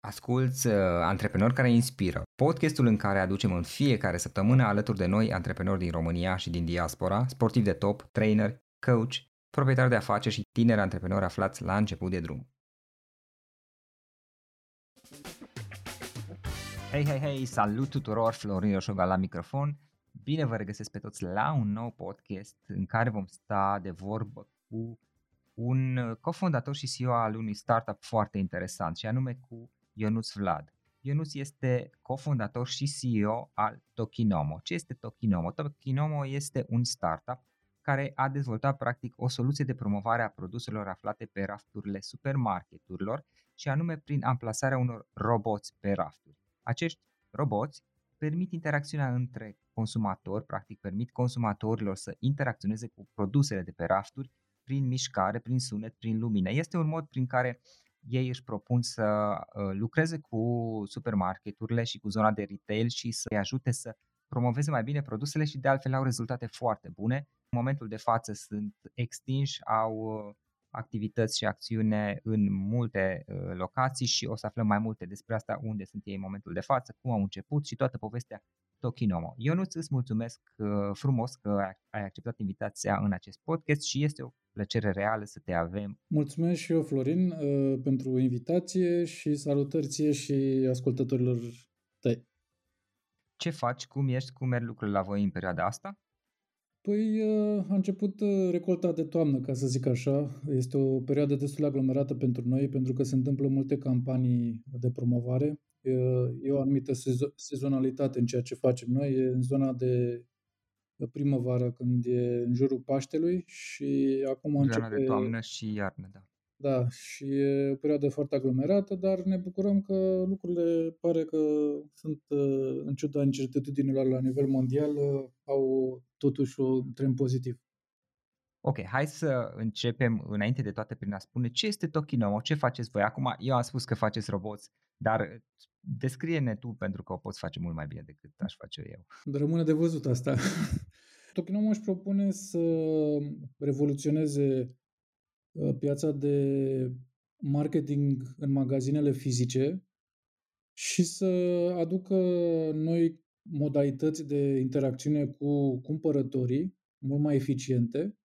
Asculți uh, Antreprenori care inspiră, podcastul în care aducem în fiecare săptămână alături de noi antreprenori din România și din diaspora, sportivi de top, trainer, coach, proprietari de afaceri și tineri antreprenori aflați la început de drum. Hei, hei, hei, salut tuturor, Florin Roșoga la microfon. Bine vă regăsesc pe toți la un nou podcast în care vom sta de vorbă cu un cofondator și CEO al unui startup foarte interesant și anume cu Ionuț Vlad. Ionuț este cofondator și CEO al Tokinomo. Ce este Tokinomo? Tokinomo este un startup care a dezvoltat practic o soluție de promovare a produselor aflate pe rafturile supermarketurilor și anume prin amplasarea unor roboți pe rafturi. Acești roboți permit interacțiunea între consumatori, practic permit consumatorilor să interacționeze cu produsele de pe rafturi prin mișcare, prin sunet, prin lumină. Este un mod prin care ei își propun să uh, lucreze cu supermarketurile și cu zona de retail și să-i ajute să promoveze mai bine produsele și de altfel au rezultate foarte bune. În momentul de față sunt extinși, au uh, activități și acțiune în multe uh, locații și o să aflăm mai multe despre asta, unde sunt ei în momentul de față, cum au început și toată povestea Tokinomo. Eu nu îți mulțumesc frumos că ai acceptat invitația în acest podcast și este o plăcere reală să te avem. Mulțumesc și eu, Florin, uh, pentru invitație și salutări ție și ascultătorilor tăi. Ce faci? Cum ești? Cum merg lucrurile la voi în perioada asta? Păi uh, a început uh, recolta de toamnă, ca să zic așa. Este o perioadă destul de aglomerată pentru noi, pentru că se întâmplă multe campanii de promovare. E o anumită sezonalitate în ceea ce facem noi. E în zona de primăvară, când e în jurul Paștelui și acum Zona începe... de toamnă și iarnă, da. Da, și e o perioadă foarte aglomerată, dar ne bucurăm că lucrurile pare că sunt, uh, în ciuda incertitudinilor la nivel mondial, uh, au totuși un trend pozitiv. Ok, hai să începem înainte de toate prin a spune ce este Tokinomo, ce faceți voi. Acum eu am spus că faceți roboți, dar descrie-ne tu pentru că o poți face mult mai bine decât aș face eu. Rămâne de văzut asta. Tokinomo își propune să revoluționeze uh, piața de marketing în magazinele fizice și să aducă noi modalități de interacțiune cu cumpărătorii mult mai eficiente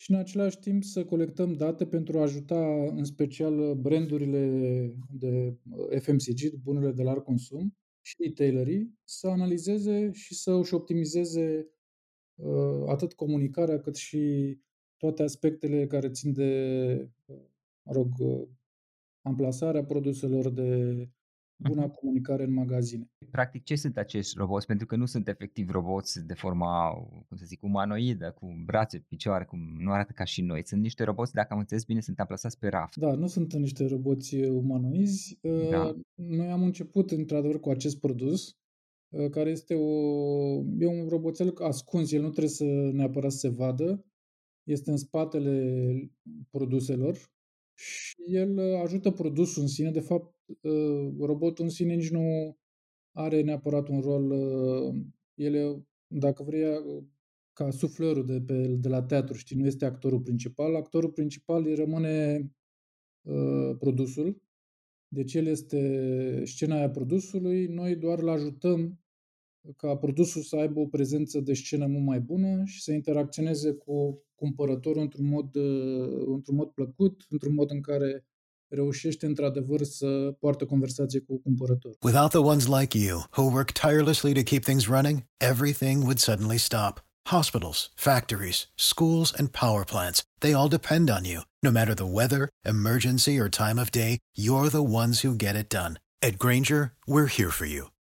și în același timp să colectăm date pentru a ajuta în special brandurile de FMCG, bunurile de larg consum și retailerii să analizeze și să își optimizeze uh, atât comunicarea cât și toate aspectele care țin de, uh, mă rog, uh, amplasarea produselor de buna uh-huh. comunicare în magazine. Practic, ce sunt acești roboți? Pentru că nu sunt efectiv roboți de forma, cum să zic, umanoidă, cu brațe, picioare, cum nu arată ca și noi. Sunt niște roboți, dacă am înțeles bine, sunt amplasați pe raft. Da, nu sunt niște roboți umanoizi. Da. Uh, noi am început, într-adevăr, cu acest produs, uh, care este o, e un roboțel ascuns, el nu trebuie să neapărat să se vadă, este în spatele produselor și el ajută produsul în sine. De fapt, Uh, robotul în sine nici nu are neapărat un rol, uh, el dacă vrei, uh, ca suflărul de, pe, de la teatru, știi, nu este actorul principal. Actorul principal îi rămâne uh, produsul, deci el este scena aia produsului, noi doar îl ajutăm ca produsul să aibă o prezență de scenă mult mai bună și să interacționeze cu cumpărătorul într-un mod, într-un mod plăcut, într-un mod în care reușește într-adevăr să poartă conversație cu cumpărătorul. Without the ones like you, who work tirelessly to keep things running, everything would suddenly stop. Hospitals, factories, schools, and power plants, they all depend on you. No matter the weather, emergency, or time of day, you're the ones who get it done. At Granger, we're here for you.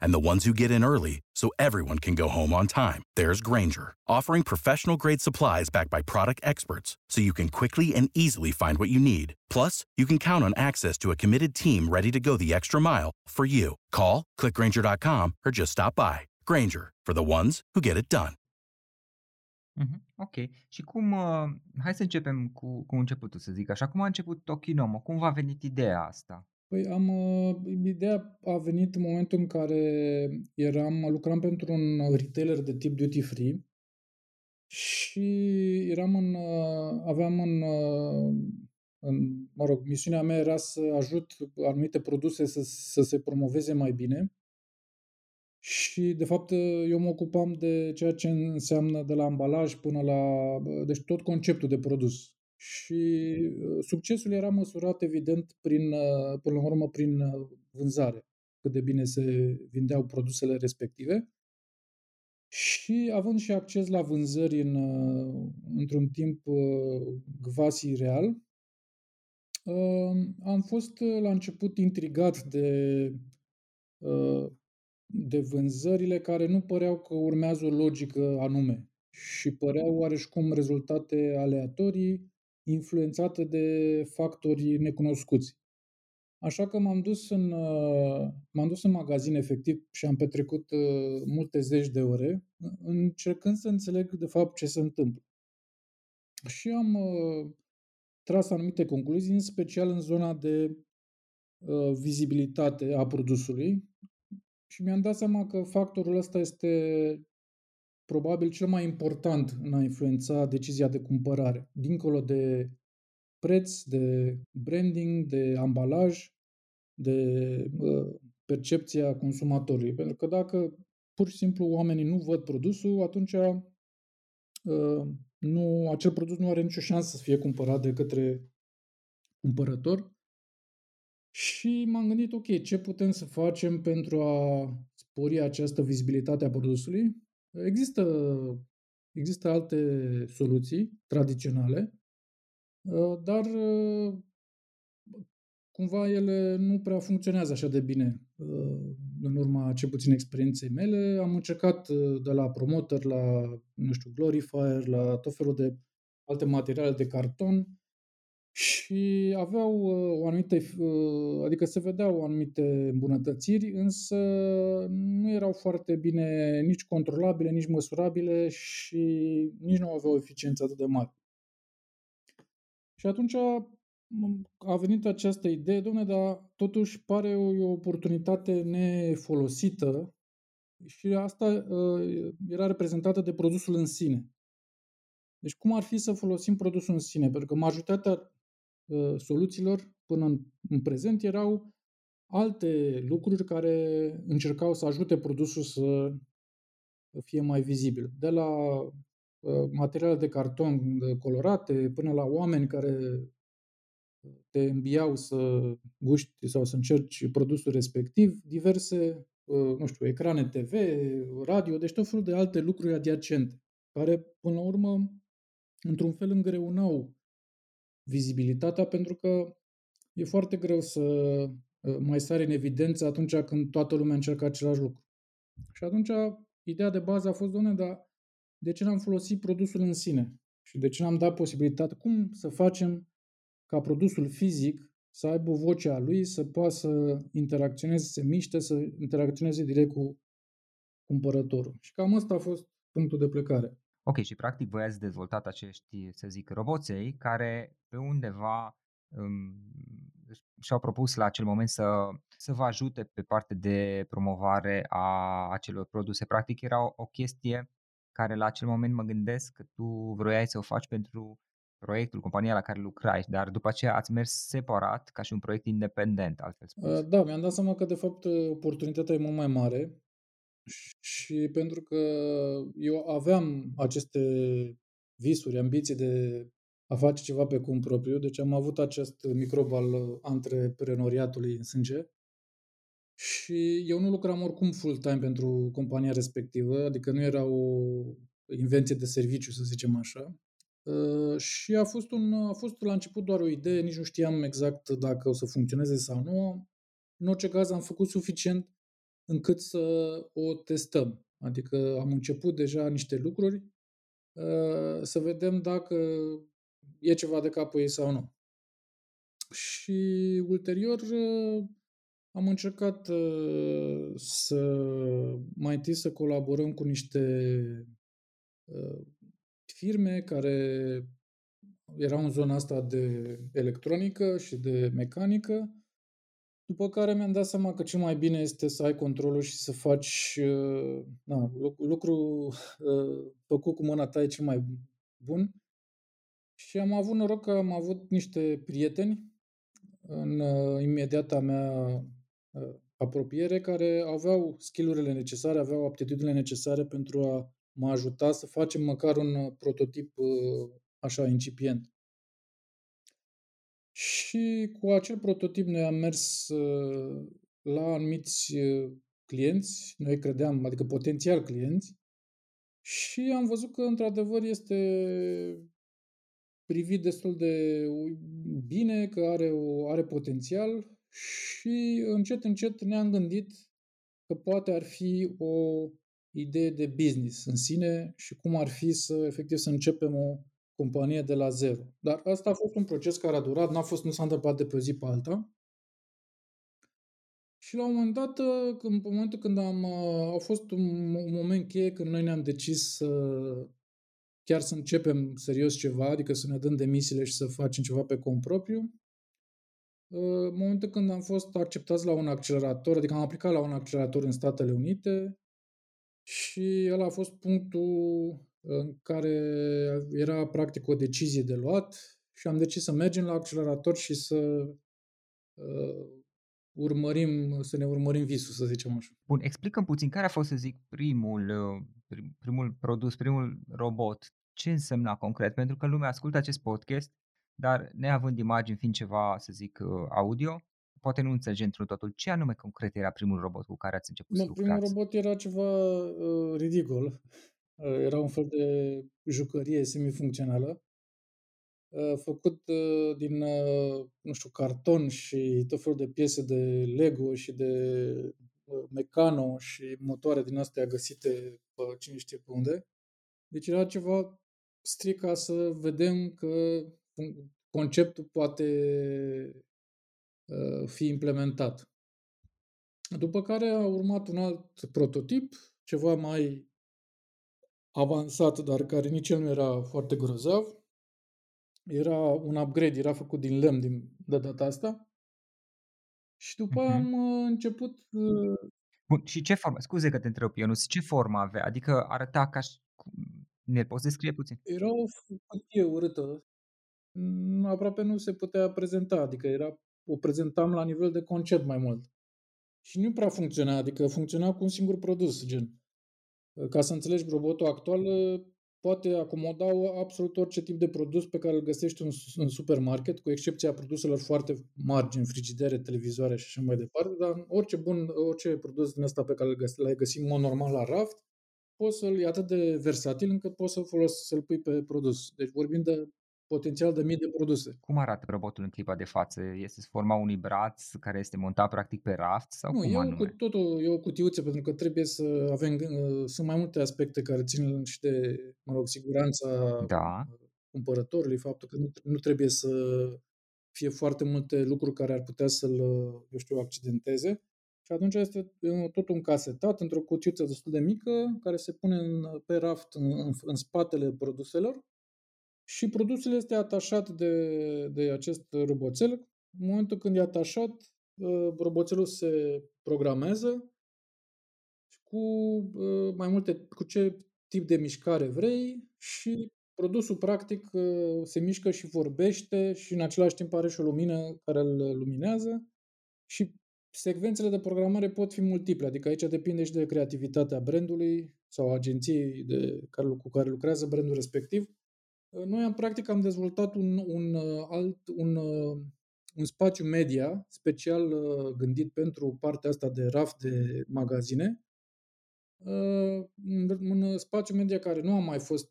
and the ones who get in early so everyone can go home on time, there's Granger, offering professional grade supplies backed by product experts so you can quickly and easily find what you need. Plus, you can count on access to a committed team ready to go the extra mile for you. Call, clickgranger.com, or just stop by. Granger, for the ones who get it done. Mm-hmm. Ok. Și cum, uh, hai să începem cu, cu începutul, să zic așa. Cum a început Tokinomo? Cum v-a venit ideea asta? Păi am, uh, ideea a venit în momentul în care eram, lucram pentru un retailer de tip duty free și eram în, uh, aveam în, uh, în, mă rog, misiunea mea era să ajut anumite produse să, să se promoveze mai bine și, de fapt, eu mă ocupam de ceea ce înseamnă de la ambalaj până la, deci tot conceptul de produs. Și uh, succesul era măsurat, evident, prin, uh, până la urmă, prin uh, vânzare, cât de bine se vindeau produsele respective. Și având și acces la vânzări în, într-un timp gvasi real, am fost la început intrigat de, de vânzările care nu păreau că urmează o logică anume și păreau oareși cum rezultate aleatorii influențată de factori necunoscuți. Așa că m-am dus în, uh, m-am dus în magazin efectiv și am petrecut uh, multe zeci de ore încercând să înțeleg de fapt ce se întâmplă. Și am uh, tras anumite concluzii, în special în zona de vizibilitate a produsului și mi-am dat seama că factorul ăsta este probabil cel mai important în a influența decizia de cumpărare, dincolo de preț, de branding, de ambalaj, de uh, percepția consumatorului. Pentru că dacă pur și simplu oamenii nu văd produsul, atunci uh, nu, acel produs nu are nicio șansă să fie cumpărat de către cumpărător. Și m-am gândit, ok, ce putem să facem pentru a spori această vizibilitate a produsului? Există, există alte soluții tradiționale, ă, dar ă, cumva ele nu prea funcționează așa de bine. Ă, în urma ce puțin experienței mele, am încercat de la promoter la, nu știu, glorifier, la tot felul de alte materiale de carton și aveau uh, o anumită, uh, adică se vedeau anumite îmbunătățiri, însă nu erau foarte bine nici controlabile, nici măsurabile și nici nu aveau eficiență atât de mare. Și atunci a venit această idee, domne, dar totuși pare o, o oportunitate nefolosită și asta uh, era reprezentată de produsul în sine. Deci cum ar fi să folosim produsul în sine? Pentru că majoritatea Uh, soluțiilor până în, în prezent erau alte lucruri care încercau să ajute produsul să fie mai vizibil. De la uh, materiale de carton colorate până la oameni care te înbiau să guști sau să încerci produsul respectiv, diverse, uh, nu știu, ecrane TV, radio, deci tot felul de alte lucruri adiacente, care, până la urmă, într-un fel îngreunau vizibilitatea pentru că e foarte greu să uh, mai sare în evidență atunci când toată lumea încercă același lucru. Și atunci ideea de bază a fost, doamne, dar de ce n-am folosit produsul în sine? Și de ce n-am dat posibilitatea? Cum să facem ca produsul fizic să aibă vocea lui, să poată să interacționeze, să se miște, să interacționeze direct cu cumpărătorul. Și cam asta a fost punctul de plecare. Ok, și practic voi ați dezvoltat acești, să zic, roboței care pe undeva um, și-au propus la acel moment să, să vă ajute pe parte de promovare a acelor produse. Practic era o, o chestie care la acel moment mă gândesc că tu vroiai să o faci pentru proiectul, compania la care lucrai, dar după aceea ați mers separat ca și un proiect independent, altfel spus. Da, mi-am dat seama că de fapt oportunitatea e mult mai mare și pentru că eu aveam aceste visuri, ambiții de a face ceva pe cum propriu, deci am avut acest microb al antreprenoriatului în sânge și eu nu lucram oricum full-time pentru compania respectivă, adică nu era o invenție de serviciu, să zicem așa. Uh, și a fost, un, a fost la început doar o idee, nici nu știam exact dacă o să funcționeze sau nu. În orice caz am făcut suficient încât să o testăm. Adică am început deja niște lucruri uh, să vedem dacă e ceva de capul ei sau nu. Și ulterior uh, am încercat uh, să mai întâi să colaborăm cu niște firme care erau în zona asta de electronică și de mecanică După care mi-am dat seama că cel mai bine este să ai controlul și să faci uh, na, lucru uh, făcut cu mâna ta e cel mai bun. Și am avut noroc că am avut niște prieteni în uh, imediata mea apropiere care aveau skillurile necesare, aveau aptitudinile necesare pentru a mă ajuta să facem măcar un prototip așa incipient. Și cu acel prototip noi am mers uh, la anumiți uh, clienți, noi credeam, adică potențial clienți, și am văzut că într-adevăr este privit destul de bine, că are, o, are potențial. Și încet, încet ne-am gândit că poate ar fi o idee de business în sine și cum ar fi să efectiv să începem o companie de la zero. Dar asta a fost un proces care a durat, n-a fost, nu s-a întâmplat de pe o zi pe alta. Și la un moment dat, în momentul când am, a fost un, un moment cheie când noi ne-am decis să chiar să începem serios ceva, adică să ne dăm demisiile și să facem ceva pe cont propriu. În momentul când am fost acceptați la un accelerator, adică am aplicat la un accelerator în Statele Unite și el a fost punctul în care era practic o decizie de luat și am decis să mergem la accelerator și să uh, urmărim, să ne urmărim visul, să zicem așa. Bun, explică puțin care a fost, să zic, primul, uh, primul produs, primul robot. Ce însemna concret? Pentru că lumea ascultă acest podcast, dar neavând imagini, fiind ceva, să zic, uh, audio, poate nu înțelege într totul. Ce anume concret era primul robot cu care ați început no, să lucrați? Primul robot era ceva uh, ridicol. Uh, era un fel de jucărie semifuncțională, uh, făcut uh, din, nu știu, carton și tot felul de piese de Lego și de mecano și motoare din astea găsite pe cine știe pe unde. Deci era ceva strict ca să vedem că conceptul poate fi implementat. După care a urmat un alt prototip, ceva mai avansat, dar care nici el nu era foarte grozav. Era un upgrade, era făcut din lemn din, de data asta. Și după uh-huh. am uh, început... Uh... Bun, și ce formă? Scuze că te întreb, Ionus. Ce formă avea? Adică arăta ca și... Ne poți descrie puțin? Era o cutie urâtă. Aproape nu se putea prezenta, adică era, o prezentam la nivel de concept mai mult. Și nu prea funcționa, adică funcționa cu un singur produs, gen. Ca să înțelegi, robotul actual poate acomoda absolut orice tip de produs pe care îl găsești în, în supermarket, cu excepția produselor foarte mari, gen frigidere, televizoare și așa mai departe, dar orice bun, orice produs din ăsta pe care l-ai găsit în mod normal la raft, poți să-l e atât de versatil încât poți să-l folosi, să-l pui pe produs. Deci vorbim de potențial de mii de produse. Cum arată robotul în clipa de față? Este forma unui braț care este montat practic pe raft? Sau nu, cum e, anume? Cu, totul, e o cutiuță pentru că trebuie să avem, uh, sunt mai multe aspecte care țin și de, mă rog, siguranța da. cumpărătorului, faptul că nu, nu trebuie să fie foarte multe lucruri care ar putea să-l, eu știu, accidenteze. Și atunci este tot un casetat într-o cutiuță destul de mică care se pune în, pe raft în, în, în spatele produselor și produsul este atașat de, de acest roboțel. În momentul când e atașat, uh, roboțelul se programează cu uh, mai multe, cu ce tip de mișcare vrei și produsul practic uh, se mișcă și vorbește și în același timp are și o lumină care îl luminează și secvențele de programare pot fi multiple, adică aici depinde și de creativitatea brandului sau agenției de, care, cu care lucrează brandul respectiv noi am practic am dezvoltat un, un uh, alt un, uh, un spațiu media special uh, gândit pentru partea asta de raft de magazine. Un spațiu media care nu a mai fost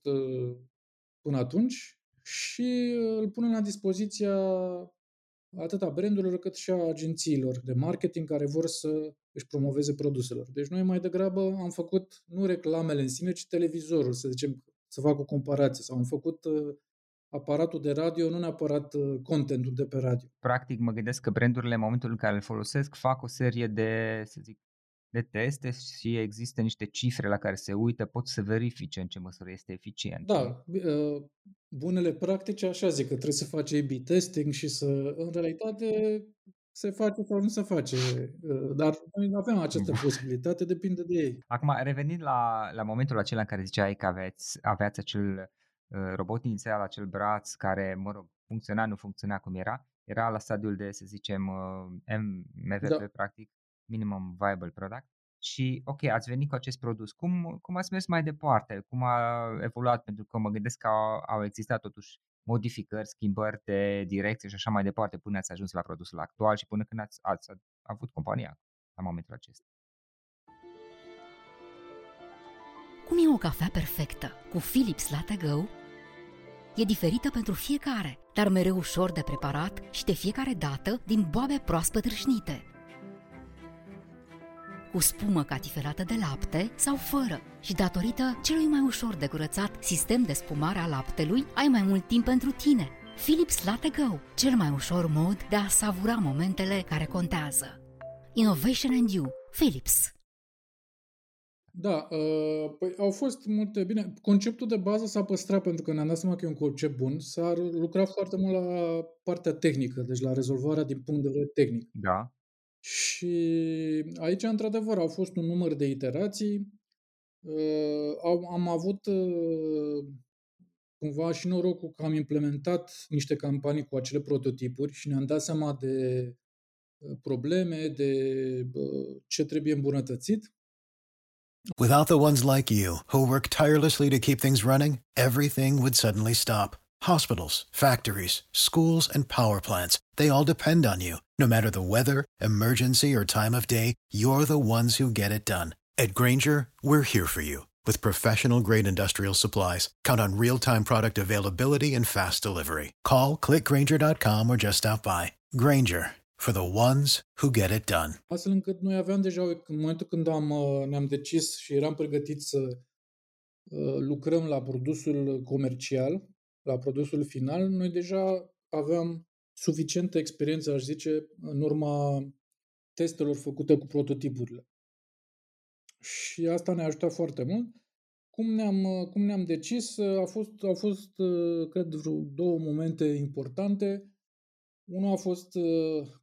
până atunci și îl punem la dispoziția atât a brandurilor cât și a agențiilor de marketing care vor să își promoveze produselor. Deci noi mai degrabă am făcut nu reclamele în sine, ci televizorul, să zicem să fac o comparație sau am făcut uh, aparatul de radio, nu neapărat uh, contentul de pe radio. Practic mă gândesc că brandurile în momentul în care îl folosesc fac o serie de, să zic, de teste și există niște cifre la care se uită, pot să verifice în ce măsură este eficient. Da, uh, bunele practice așa zic că trebuie să faci A-B testing și să, în realitate, se face sau nu se face. Uh, dar noi avem această posibilitate, depinde de ei. Acum, revenind la, la momentul acela în care ziceai că aveți, aveați acel uh, robot inițial, acel braț care, mă rog, funcționa, nu funcționa cum era, era la stadiul de, să zicem, uh, MVP, da. practic, Minimum Viable Product. Și, ok, ați venit cu acest produs. Cum, cum ați mers mai departe? Cum a evoluat? Pentru că mă gândesc că au, au existat totuși modificări, schimbări de direcție și așa mai departe până ați ajuns la produsul actual și până când ați, ați avut compania la momentul acesta. Cum e o cafea perfectă cu Philips Latte Go? E diferită pentru fiecare, dar mereu ușor de preparat și de fiecare dată din boabe proaspăt râșnite – cu spumă catifelată de lapte sau fără. Și datorită celui mai ușor de curățat sistem de spumare a laptelui, ai mai mult timp pentru tine. Philips Latte Go, cel mai ușor mod de a savura momentele care contează. Innovation and You, Philips. Da, uh, păi au fost multe, bine, conceptul de bază s-a păstrat pentru că ne-am dat seama că e un concept bun, s-a lucrat foarte mult la partea tehnică, deci la rezolvarea din punct de vedere tehnic. Da. Și aici, într-adevăr, au fost un număr de iterații. Uh, am avut uh, cumva și norocul că am implementat niște campanii cu acele prototipuri și ne-am dat seama de uh, probleme, de ce trebuie îmbunătățit. Without the ones like you, who work tirelessly to keep things running, everything would suddenly stop. Hospitals, factories, schools, and power plants, they all depend on you. No matter the weather, emergency, or time of day, you're the ones who get it done. At Granger, we're here for you with professional grade industrial supplies. Count on real time product availability and fast delivery. Call clickgranger.com or just stop by. Granger for the ones who get it done. Astfel încât noi aveam deja, în momentul când am, uh, ne-am decis și eram pregătiți să uh, lucrăm la produsul comercial, la produsul final, noi deja aveam suficientă experiență, aș zice, în urma testelor făcute cu prototipurile. Și asta ne-a ajutat foarte mult. Cum ne-am, cum ne-am decis, a fost, au fost, cred, vreo două momente importante. Unul a fost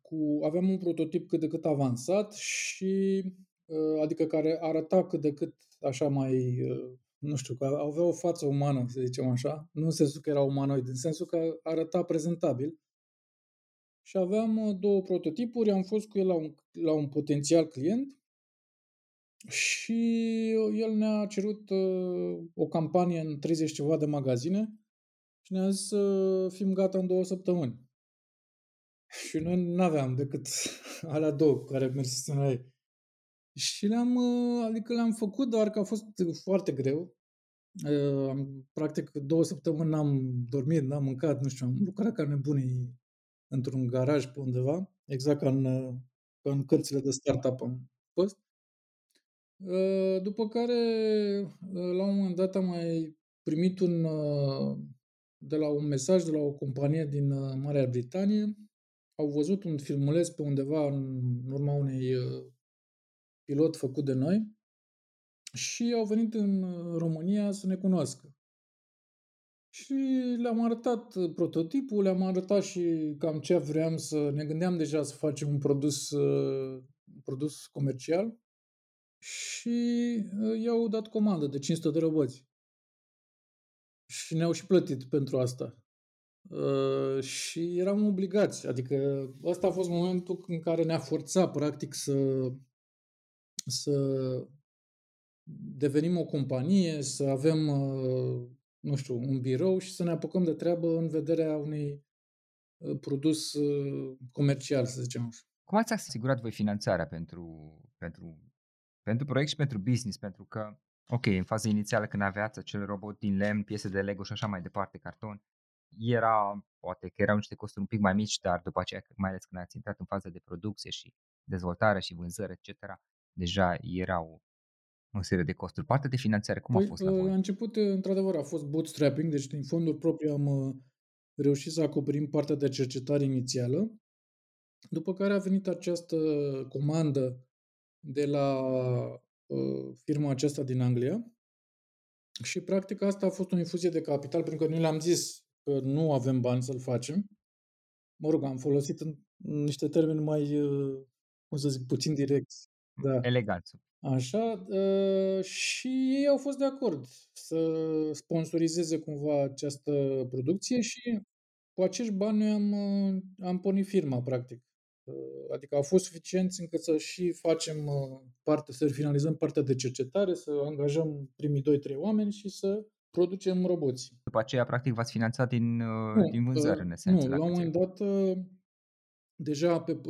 cu, aveam un prototip cât de cât avansat și adică care arăta cât de cât așa mai nu știu, că avea o față umană, să zicem așa, nu în sensul că era umanoid, în sensul că arăta prezentabil. Și aveam uh, două prototipuri, am fost cu el la un, la un potențial client și uh, el ne-a cerut uh, o campanie în 30 ceva de magazine și ne-a zis să fim gata în două săptămâni. Și noi nu aveam decât alea două cu care mersesem la ei. Și le-am, adică le-am făcut, doar că a fost foarte greu. Am, practic două săptămâni n-am dormit, n-am mâncat, nu știu, am lucrat ca nebunii într-un garaj pe undeva, exact ca în, ca în cărțile de startup am fost. După care, la un moment dat, am mai primit un, de la un mesaj de la o companie din Marea Britanie. Au văzut un filmuleț pe undeva în urma unei pilot făcut de noi și au venit în România să ne cunoască. Și le-am arătat prototipul, le-am arătat și cam ce vreau să... Ne gândeam deja să facem un produs, un produs comercial și uh, i-au dat comandă de 500 de roboți. Și ne-au și plătit pentru asta. Uh, și eram obligați. Adică ăsta a fost momentul în care ne-a forțat, practic, să, să devenim o companie, să avem, uh, nu știu, un birou și să ne apucăm de treabă în vederea unui uh, produs uh, comercial, să zicem așa. Cum ați asigurat voi finanțarea pentru, pentru, pentru proiect și pentru business? Pentru că, ok, în faza inițială când aveați acel robot din lemn, piese de Lego și așa mai departe, carton, era, poate că erau niște costuri un pic mai mici, dar după aceea, mai ales când ați intrat în faza de producție și dezvoltare și vânzări, etc., deja erau o serie de costuri. Partea de finanțare, cum păi, a fost la voi? La început, într-adevăr, a fost bootstrapping, deci din fonduri proprii am uh, reușit să acoperim partea de cercetare inițială, după care a venit această comandă de la uh, firma aceasta din Anglia și practic asta a fost o infuzie de capital pentru că noi le-am zis că nu avem bani să-l facem. Mă rog, am folosit în niște termeni mai, uh, cum să zic, puțin direcți. Da. Elegant. Așa, uh, și ei au fost de acord să sponsorizeze cumva această producție și cu acești bani noi am, uh, am pornit firma, practic. Uh, adică au fost suficienți încât să și facem uh, parte, să finalizăm partea de cercetare, să angajăm primii 2-3 oameni și să producem roboți. După aceea, practic, v-ați finanțat din, nu, din vânzări, în esență. Nu, la un moment dat, deja pe,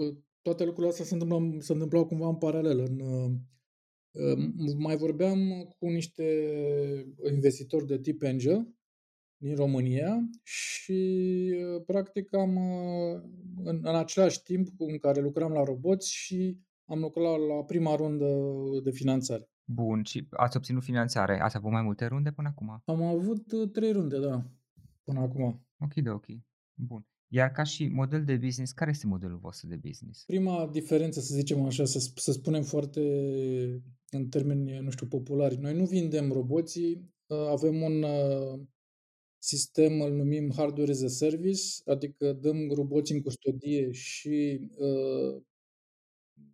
toate lucrurile astea se întâmplau, se întâmplau cumva în paralel. În, mai vorbeam cu niște investitori de tip angel, din România și practic am în, în același timp în care lucram la roboți și am lucrat la prima rundă de finanțare. Bun, și ați obținut finanțare. Ați avut mai multe runde până acum? Am avut uh, trei runde, da, până acum. Ok, de ok. Bun. Iar ca și model de business, care este modelul vostru de business? Prima diferență, să zicem așa, să, să spunem foarte în termeni, nu știu, populari. Noi nu vindem roboții, uh, avem un uh, sistem îl numim Hardware as a Service, adică dăm roboți în custodie și, uh,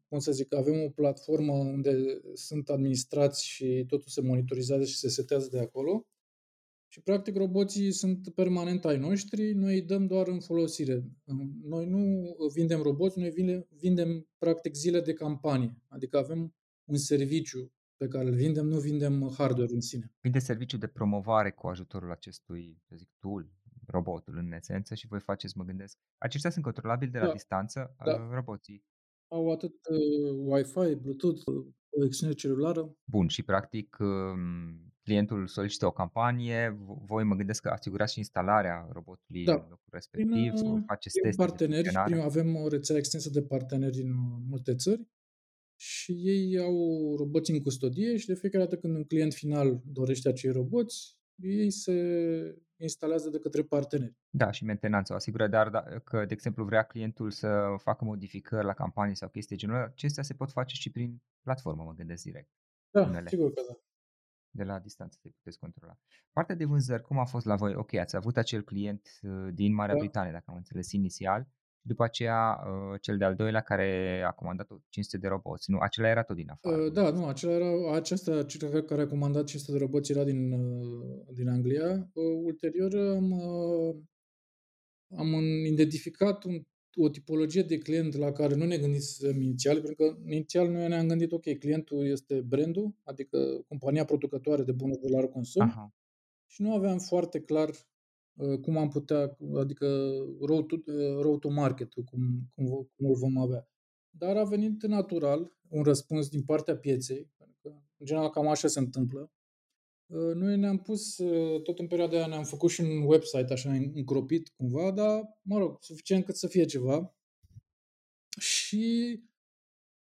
cum să zic, avem o platformă unde sunt administrați și totul se monitorizează și se setează de acolo. Și, practic, roboții sunt permanent ai noștri, noi îi dăm doar în folosire. Noi nu vindem roboți, noi vindem, vindem practic, zile de campanie. Adică avem un serviciu pe care îl vindem, nu vindem hardware în sine. Vinde serviciu de promovare cu ajutorul acestui, să zic, tool, robotul în esență și voi faceți, mă gândesc. Aceștia sunt controlabili de la da. distanță, da. Uh, roboții. Au atât uh, Wi-Fi, Bluetooth, o extindere celulară. Bun, și practic um, clientul solicită o campanie, voi mă gândesc că asigurați și instalarea robotului da. în locul respectiv, prin, uh, faceți teste parteneri, prin, avem o rețea extinsă de parteneri în multe țări și ei au roboți în custodie și de fiecare dată când un client final dorește acei roboți, ei se instalează de către parteneri. Da, și mentenanța o asigură, dar dacă, de exemplu, vrea clientul să facă modificări la campanii sau chestii genul acestea se pot face și prin platformă, mă gândesc direct. Da, unele. sigur că da. De la distanță te puteți controla. Partea de vânzări, cum a fost la voi? Ok, ați avut acel client uh, din Marea da. Britanie, dacă am înțeles inițial, după aceea, uh, cel de-al doilea care a comandat 500 de roboți. Nu, acela era tot din afară. Uh, da, nu, acela era, acesta, cel care a comandat 500 de roboți era din, uh, din Anglia. Ulterior am, am identificat un, o tipologie de client la care nu ne gândisem inițial, pentru că inițial noi ne-am gândit, ok, clientul este brandul, adică compania producătoare de bunuri de la consum, Aha. și nu aveam foarte clar Uh, cum am putea, adică road to, uh, road to market cum, cum, cum îl vom avea. Dar a venit natural un răspuns din partea pieței, pentru că în general cam așa se întâmplă. Uh, noi ne-am pus, tot în perioada aia ne-am făcut și un website așa încropit cumva, dar mă rog, suficient cât să fie ceva. Și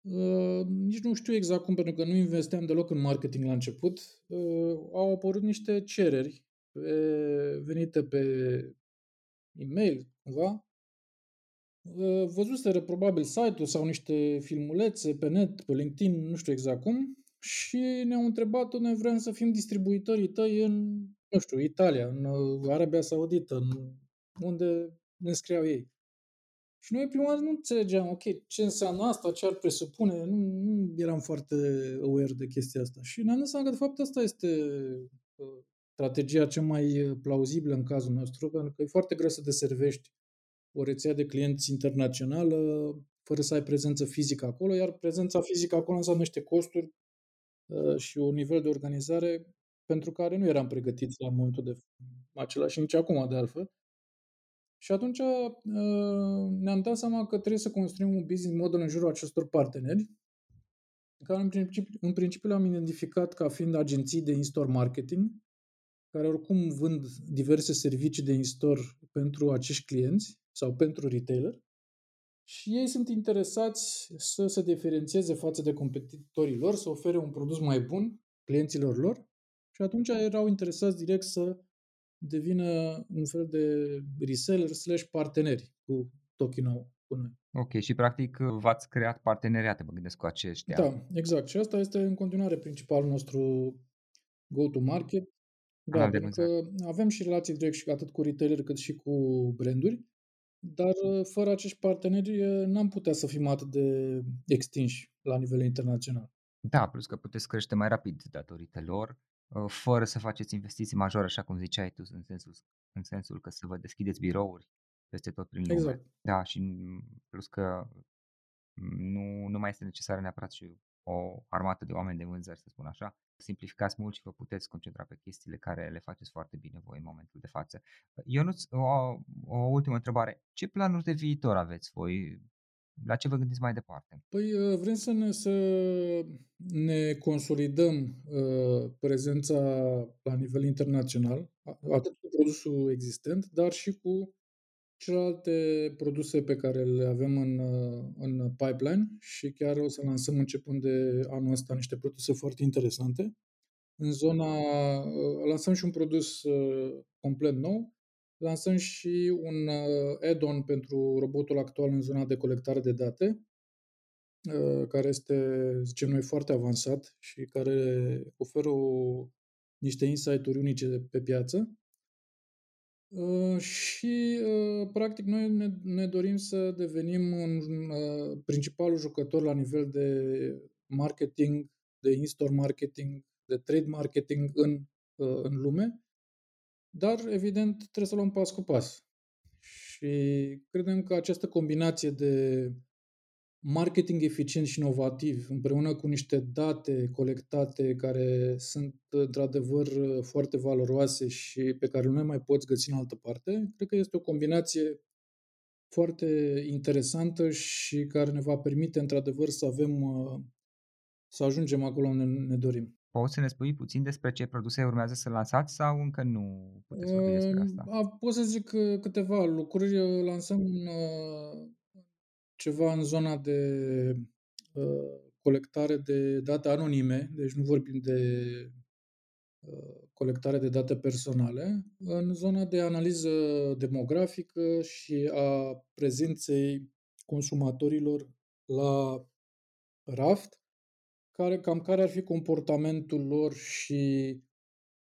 Uh, nici nu știu exact cum, pentru că nu investeam deloc în marketing la început. Uh, au apărut niște cereri pe, venite pe e-mail, cumva, văzuseră probabil site-ul sau niște filmulețe pe net, pe LinkedIn, nu știu exact cum, și ne-au întrebat unde vrem să fim distribuitorii tăi în, nu știu, Italia, în Arabia Saudită, în unde ne scriau ei. Și noi prima oară nu înțelegeam, ok, ce înseamnă asta, ce ar presupune, nu, nu eram foarte aware de chestia asta. Și ne-am dat seama că, de fapt, asta este strategia cea mai uh, plauzibilă în cazul nostru, pentru că e foarte greu să deservești o rețea de clienți internațională fără să ai prezență fizică acolo, iar prezența fizică acolo înseamnă niște costuri uh, și un nivel de organizare pentru care nu eram pregătiți la momentul de acela și nici acum de altfel. Și atunci uh, ne-am dat seama că trebuie să construim un business model în jurul acestor parteneri, care în principiu, în principiu le-am identificat ca fiind agenții de in-store marketing, care oricum vând diverse servicii de in-store pentru acești clienți sau pentru retailer și ei sunt interesați să se diferențieze față de competitorii lor, să ofere un produs mai bun clienților lor și atunci erau interesați direct să devină un fel de reseller slash parteneri cu Tokino cu noi. Ok, și practic v-ați creat parteneriate, mă gândesc, cu aceștia. Da, exact. Și asta este în continuare principalul nostru go-to-market da, pentru că avem și relații direct și atât cu retailer cât și cu branduri. Dar fără acești parteneri n-am putea să fim atât de extinși la nivel internațional. Da, plus că puteți crește mai rapid datorită lor, fără să faceți investiții majore, așa cum ziceai tu, în sensul, în sensul că să vă deschideți birouri peste tot prin lume. Exact. Da, și plus că nu, nu mai este necesară neapărat și o armată de oameni de vânzări, să spun așa. Simplificați mult și vă puteți concentra pe chestiile care le faceți foarte bine voi în momentul de față. Ionuț, o, o ultimă întrebare. Ce planuri de viitor aveți voi? La ce vă gândiți mai departe? Păi uh, vrem să ne, să ne consolidăm uh, prezența la nivel internațional, atât cu produsul existent, dar și cu celelalte produse pe care le avem în, uh, în pipeline și chiar o să lansăm începând de anul ăsta niște produse foarte interesante. În zona, uh, lansăm și un produs uh, complet nou, lansăm și un add-on pentru robotul actual în zona de colectare de date, care este, zicem noi, foarte avansat și care oferă o, niște insight-uri unice pe piață. Uh, și, uh, practic, noi ne, ne dorim să devenim un uh, principalul jucător la nivel de marketing, de in-store marketing, de trade marketing în, în lume, dar, evident, trebuie să luăm pas cu pas. Și credem că această combinație de marketing eficient și inovativ, împreună cu niște date colectate care sunt într-adevăr foarte valoroase și pe care nu le mai poți găsi în altă parte, cred că este o combinație foarte interesantă și care ne va permite într-adevăr să avem să ajungem acolo unde ne dorim. Poți să ne spui puțin despre ce produse urmează să lansați sau încă nu puteți vorbi despre asta? Pot să zic câteva lucruri. Lansăm ceva în zona de uh, colectare de date anonime, deci nu vorbim de uh, colectare de date personale, în zona de analiză demografică și a prezenței consumatorilor la raft, care, cam care ar fi comportamentul lor și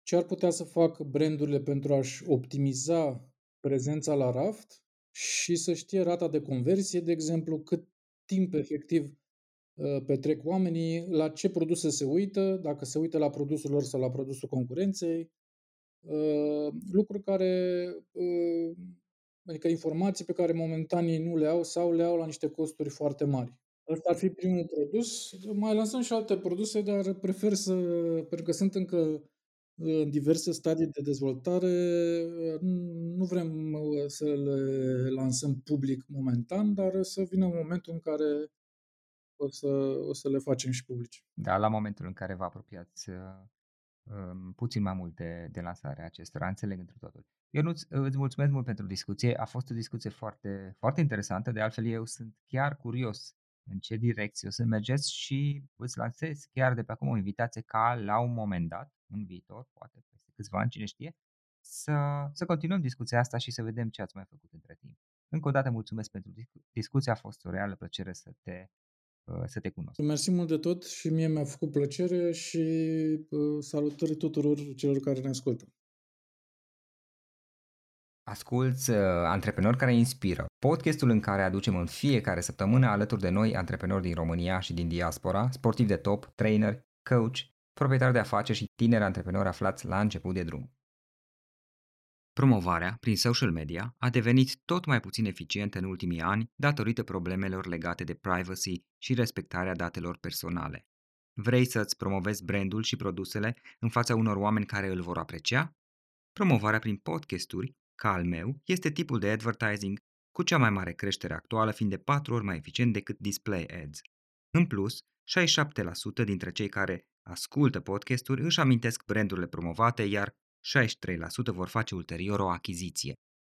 ce ar putea să facă brandurile pentru a-și optimiza prezența la raft și să știe rata de conversie, de exemplu, cât timp efectiv uh, petrec oamenii, la ce produse se uită, dacă se uită la produsul lor sau la produsul concurenței, uh, lucruri care, uh, adică informații pe care momentan ei nu le au sau le au la niște costuri foarte mari. Ăsta ar fi primul produs. Mai lansăm și alte produse, dar prefer să, pentru că sunt încă în diverse stadii de dezvoltare. Nu vrem uh, să le lansăm public momentan, dar să vină momentul în care o să, o să le facem și publici. Da, la momentul în care vă apropiați uh, um, puțin mai mult de, de lansarea acestora, înțeleg într totul. Eu nu îți mulțumesc mult pentru discuție, a fost o discuție foarte, foarte interesantă, de altfel eu sunt chiar curios în ce direcție o să mergeți și îți lansez chiar de pe acum o invitație ca la un moment dat, în viitor, poate peste câțiva ani, cine știe, să, să continuăm discuția asta și să vedem ce ați mai făcut între timp. Încă o dată mulțumesc pentru discuție, a fost o reală plăcere să te, uh, să te cunosc. Mersi mult de tot și mie mi-a făcut plăcere și uh, salutări tuturor celor care ne ascultă. Asculți uh, Antreprenori care inspiră, podcastul în care aducem în fiecare săptămână alături de noi antreprenori din România și din diaspora, sportivi de top, trainer, coach, proprietari de afaceri și tineri antreprenori aflați la început de drum. Promovarea prin social media a devenit tot mai puțin eficientă în ultimii ani datorită problemelor legate de privacy și respectarea datelor personale. Vrei să-ți promovezi brandul și produsele în fața unor oameni care îl vor aprecia? Promovarea prin podcasturi ca al meu, este tipul de advertising cu cea mai mare creștere actuală, fiind de 4 ori mai eficient decât display ads. În plus, 67% dintre cei care ascultă podcasturi își amintesc brandurile promovate, iar 63% vor face ulterior o achiziție.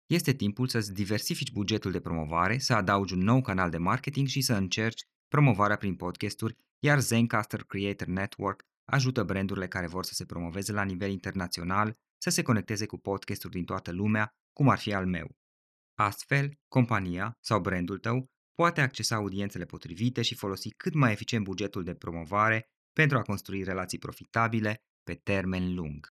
Este timpul să-ți diversifici bugetul de promovare, să adaugi un nou canal de marketing și să încerci promovarea prin podcasturi, iar Zencaster Creator Network ajută brandurile care vor să se promoveze la nivel internațional să se conecteze cu podcasturi din toată lumea, cum ar fi al meu. Astfel, compania sau brandul tău poate accesa audiențele potrivite și folosi cât mai eficient bugetul de promovare pentru a construi relații profitabile pe termen lung.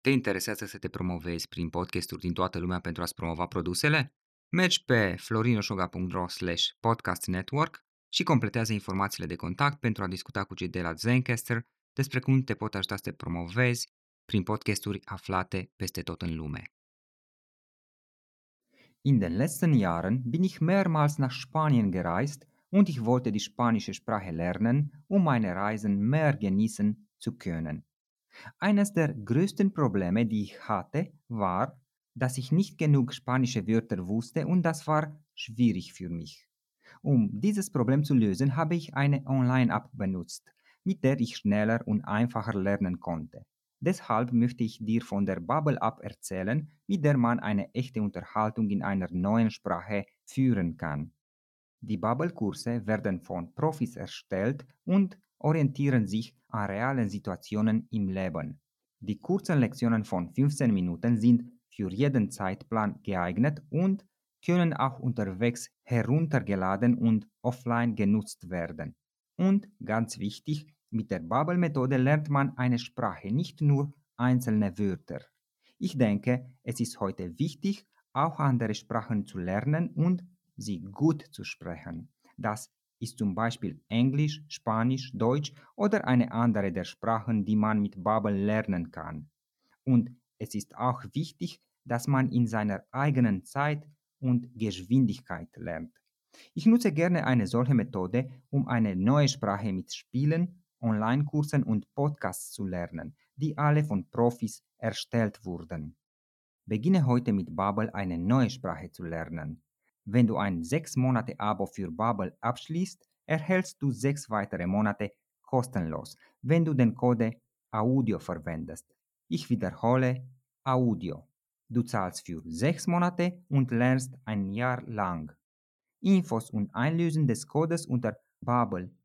Te interesează să te promovezi prin podcasturi din toată lumea pentru a-ți promova produsele? Mergi pe florinosoga.ro slash podcast network și completează informațiile de contact pentru a discuta cu cei de la Zencaster despre cum te pot ajuta să te promovezi prin podcasturi aflate peste tot în lume. In den letzten Jahren bin ich mehrmals nach Spanien gereist und ich wollte die spanische Sprache lernen, um meine Reisen mehr genießen zu können. Eines der größten Probleme, die ich hatte, war, dass ich nicht genug spanische Wörter wusste und das war schwierig für mich. Um dieses Problem zu lösen, habe ich eine Online-App benutzt, mit der ich schneller und einfacher lernen konnte. Deshalb möchte ich dir von der Bubble App erzählen, mit der man eine echte Unterhaltung in einer neuen Sprache führen kann. Die Bubble-Kurse werden von Profis erstellt und orientieren sich an realen Situationen im Leben. Die kurzen Lektionen von 15 Minuten sind für jeden Zeitplan geeignet und können auch unterwegs heruntergeladen und offline genutzt werden. Und ganz wichtig, mit der Bubble-Methode lernt man eine Sprache, nicht nur einzelne Wörter. Ich denke, es ist heute wichtig, auch andere Sprachen zu lernen und sie gut zu sprechen. Das ist zum Beispiel Englisch, Spanisch, Deutsch oder eine andere der Sprachen, die man mit Bubble lernen kann. Und es ist auch wichtig, dass man in seiner eigenen Zeit und Geschwindigkeit lernt. Ich nutze gerne eine solche Methode, um eine neue Sprache mit Spielen, Online-Kursen und Podcasts zu lernen, die alle von Profis erstellt wurden. Beginne heute mit Babel eine neue Sprache zu lernen. Wenn du ein 6 Monate Abo für Babel abschließt, erhältst du 6 weitere Monate kostenlos, wenn du den Code AUDIO verwendest. Ich wiederhole AUDIO. Du zahlst für 6 Monate und lernst ein Jahr lang. Infos und Einlösen des Codes unter